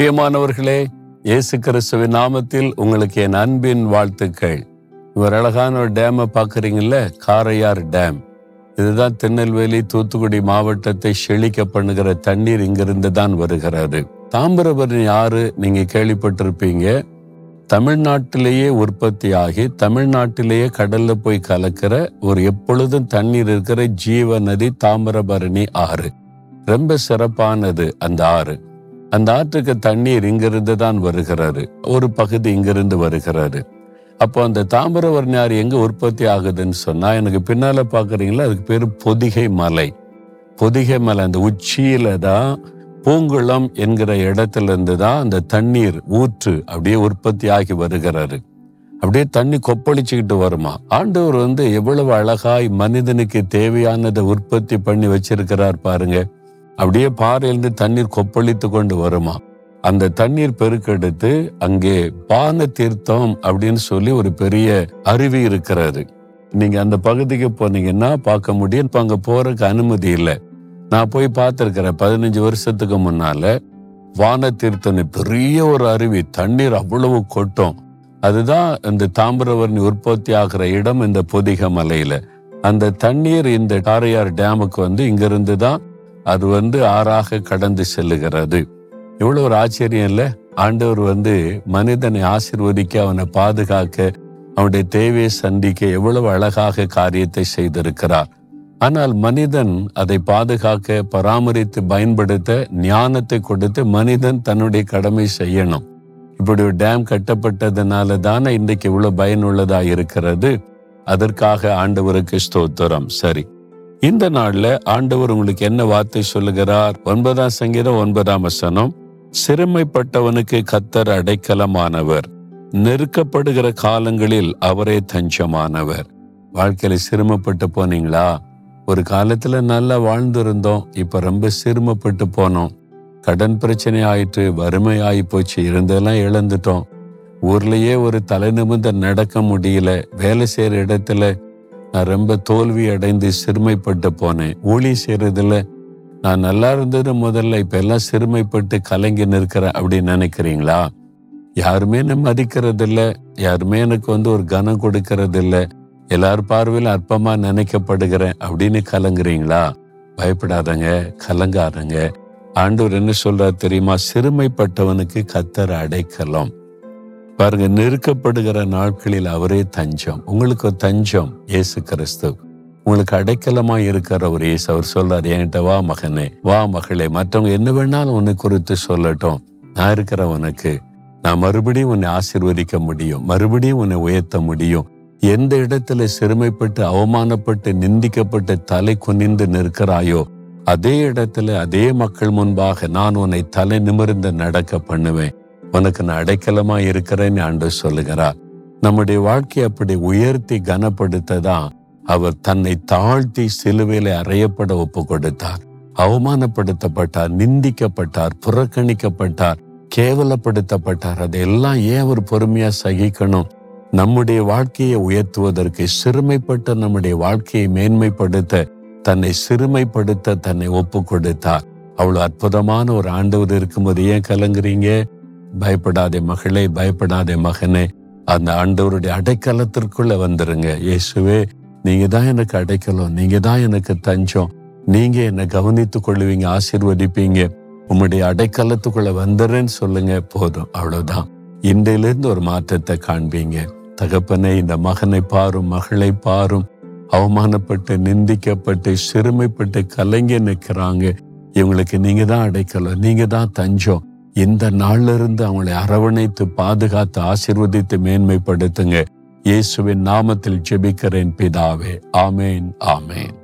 பிரியமானவர்களே இயேசு கிறிஸ்துவின் நாமத்தில் உங்களுக்கு என் அன்பின் வாழ்த்துக்கள். ஒரு அழகான ஒரு டேமை பார்க்குறீங்கல்ல காரையார் டேம் இதுதான் திருநெல்வேலி தூத்துக்குடி மாவட்டத்தை செழிக்க பண்ணுகிற தண்ணீர் இங்கிருந்து தான் வருகிறது. தாமிரபரணி ஆறு நீங்கள் கேள்விப்பட்டிருப்பீங்க. தமிழ்நாட்டிலேயே உற்பத்தி ஆகி தமிழ்நாட்டிலேயே கடல்ல போய் கலக்கிற ஒரு எப்பொழுதும் தண்ணீர் இருக்கிற ஜீவ நதி தாமிரபரணி ஆறு. ரொம்ப சிறப்பானது அந்த ஆறு. அந்த ஆற்றுக்கு தண்ணீர் இங்கிருந்து தான் வருகிறாரு. ஒரு பகுதி இங்கிருந்து வருகிறாரு. அப்போ அந்த தாமிரவர்ணி ஆறு எங்க உற்பத்தி ஆகுதுன்னு சொன்னா எனக்கு பின்னால பாக்குறீங்களா? அதுக்கு பேரு பொதிகை மலை. பொதிகை மலை அந்த உச்சியில தான் பூங்குளம் என்கிற இடத்துல இருந்து தான் அந்த தண்ணீர் ஊற்று அப்படியே உற்பத்தி ஆகி வருகிறாரு. அப்படியே தண்ணி கொப்பளிச்சுக்கிட்டு வருமா? ஆண்டவர் வந்து எவ்வளவு அழகாய் மனிதனுக்கு தேவையானதை உற்பத்தி பண்ணி வச்சிருக்கிறார் பாருங்க. அப்படியே பாறையிலிருந்து தண்ணீர் கொப்பளித்து கொண்டு வருமா. அந்த தண்ணீர் பெருக்கெடுத்து அங்கே பான தீர்த்தம் அப்படின்னு சொல்லி ஒரு பெரிய அருவி இருக்கிறாரு நீங்க அந்த பகுதிக்கு போனீங்கன்னா பார்க்க முடியும். இப்ப அங்க போறதுக்கு அனுமதி இல்லை. நான் போய் பார்த்திருக்கிறேன். பதினஞ்சு வருஷத்துக்கு முன்னால வான தீர்த்தம் பெரிய ஒரு அருவி. தண்ணீர் அவ்வளவு கொட்டும். அதுதான் இந்த தாமிரவர்ணி உற்பத்தி ஆகிற இடம் இந்த பொதிக மலையில அந்த தண்ணீர் இந்த காரையார் டேமுக்கு வந்து இங்கிருந்து தான் அது வந்து ஆறாக கடந்து செல்லுகிறது. இவ்வளவு ஒரு ஆச்சரியம் இல்ல? ஆண்டவர் வந்து மனிதனை ஆசிர்வதிக்க அவனை பாதுகாக்க அவனுடைய தேவையை சந்திக்க எவ்வளவு அழகாக காரியத்தை செய்திருக்கிறார். ஆனால் மனிதன் அதை பாதுகாக்க பராமரித்து பயன்படுத்த ஞானத்தை கொடுத்து மனிதன் தன்னுடைய கடமை செய்யணும். இப்படி ஒரு டேம் கட்டப்பட்டதுனால தானே இன்றைக்கு இவ்வளவு பயனுள்ளதா இருக்கிறது? அதற்காக ஆண்டவருக்கு ஸ்தோத்திரம். சரி. இந்த நாள்ல ஆண்டவர் உங்களுக்கு என்ன வார்த்தை சொல்லுகிறார்? ஒன்பதாம் சங்கீதம் ஒன்பதாம் வசனம். சிறுமைப்பட்டவனுக்கு கத்தர் அடைக்கலமானவர். நெருக்கப்படுகிற காலங்களில் அவரே தஞ்சமானவர். வாழ்க்கையில சிரமப்பட்டு போனீங்களா? ஒரு காலத்துல நல்லா வாழ்ந்திருந்தோம். இப்ப ரொம்ப சிரமப்பட்டு போனோம். கடன் பிரச்சனை ஆயிட்டு வறுமை ஆகி போச்சு. இருந்தெல்லாம் இழந்துட்டோம். ஊர்லயே ஒரு தலை நிமிர்ந்த நடக்க முடியல. வேலை செய்யற இடத்துல நான் ரொம்ப தோல்வி அடைந்து சிறுமைப்பட்டு போனேன். ஊழி செய்யறதுல நான் நல்லா இருந்தது முதல்ல இப்ப எல்லாம் சிறுமைப்பட்டு கலங்கி நிற்கிறேன் அப்படின்னு நினைக்கிறீங்களா? யாருமே என்ன மதிக்கிறதில்ல. யாருமே எனக்கு வந்து ஒரு கனம் கொடுக்கறது இல்ல எல்லார் பார்வையில் அற்பமா நினைக்கப்படுகிறேன் அப்படின்னு கலங்குறீங்களா? பயப்படாதங்க கலங்காதங்க. ஆண்டவர் என்ன சொல்றார் தெரியுமா? சிறுமைப்பட்டவனுக்கு கத்தர் அடைக்கலம். பாருங்க நெருக்கப்படுகிற நாட்களில் அவரே தஞ்சம். உங்களுக்கு தஞ்சம் இயேசு கிறிஸ்து. உங்களுக்கு அடைக்கலமா இருக்கிற ஒரு இயேசு அவர் சொல்றாரு என்கிட்ட வா மகனே வா மகளே. மற்றவங்க என்ன வேணாலும் உன்னை குறித்து சொல்லட்டும். நான் இருக்கிற உனக்கு நான் மறுபடியும் உன்னை ஆசிர்வதிக்க முடியும் மறுபடியும் உன்னை உயர்த்த முடியும். எந்த இடத்துல சிறுமைப்பட்டு அவமானப்பட்டு நிந்திக்கப்பட்டு தலை குனிந்து நிற்கிறாயோ அதே இடத்துல அதே மக்கள் முன்பாக நான் உன்னை தலை நிமிர்ந்து நடக்க பண்ணுவேன். உனக்கு நான் அடைக்கலமா இருக்கிறேன்னு ஆண்டு சொல்லுகிறார். நம்முடைய வாழ்க்கையை அப்படி உயர்த்தி கனப்படுத்ததான் அவர் தன்னை தாழ்த்தி சிலுவையில அறையப்பட ஒப்பு கொடுத்தார் அவமானப்படுத்தப்பட்டார் நிந்திக்கப்பட்டார் புறக்கணிக்கப்பட்டார் கேவலப்படுத்தப்பட்டார். அதையெல்லாம் ஏன் அவர் பொறுமையா சகிக்கணும்? நம்முடைய வாழ்க்கையை உயர்த்துவதற்கு சிறுமைப்பட்ட நம்முடைய வாழ்க்கையை மேன்மைப்படுத்த தன்னை சிறுமைப்படுத்த தன்னை ஒப்பு கொடுத்தார் அவ்வளவு அற்புதமான ஒரு ஆண்டவர் இருக்கும்போது ஏன் கலங்குறீங்க? பயப்படாதே மகளே பயப்படாதே மகனே. அந்த ஆண்டவருடைய அடைக்கலத்திற்குள்ள வந்துருங்க. இயேசுவே நீங்க தான் எனக்கு அடைக்கலம் நீங்க தான் எனக்கு தஞ்சம். நீங்க என்னை கவனித்துக் கொள்ளுவீங்க ஆசீர்வதிப்பீங்க. உம்முடைய அடைக்கலத்துக்குள்ள வந்துடுறேன்னு சொல்லுங்க போதும் அவ்வளவுதான். இன்றையிலிருந்து ஒரு மாற்றத்தை காண்பீங்க. தகப்பனை இந்த மகனை பாரும் மகளை பாரும். அவமானப்பட்டு நிந்திக்கப்பட்டு சிறுமைப்பட்டு கலங்கி நிற்கிறாங்க. இவங்களுக்கு நீங்க தான் அடைக்கலம் நீங்க தான் தஞ்சம். இந்த நாள்ல இருந்து அவங்களை அரவணைத்து பாதுகாத்து ஆசிர்வதித்து மேன்மைப்படுத்துங்க. இயேசுவின் நாமத்தில் ஜெபிக்கிறேன் பிதாவே. ஆமேன் ஆமேன்.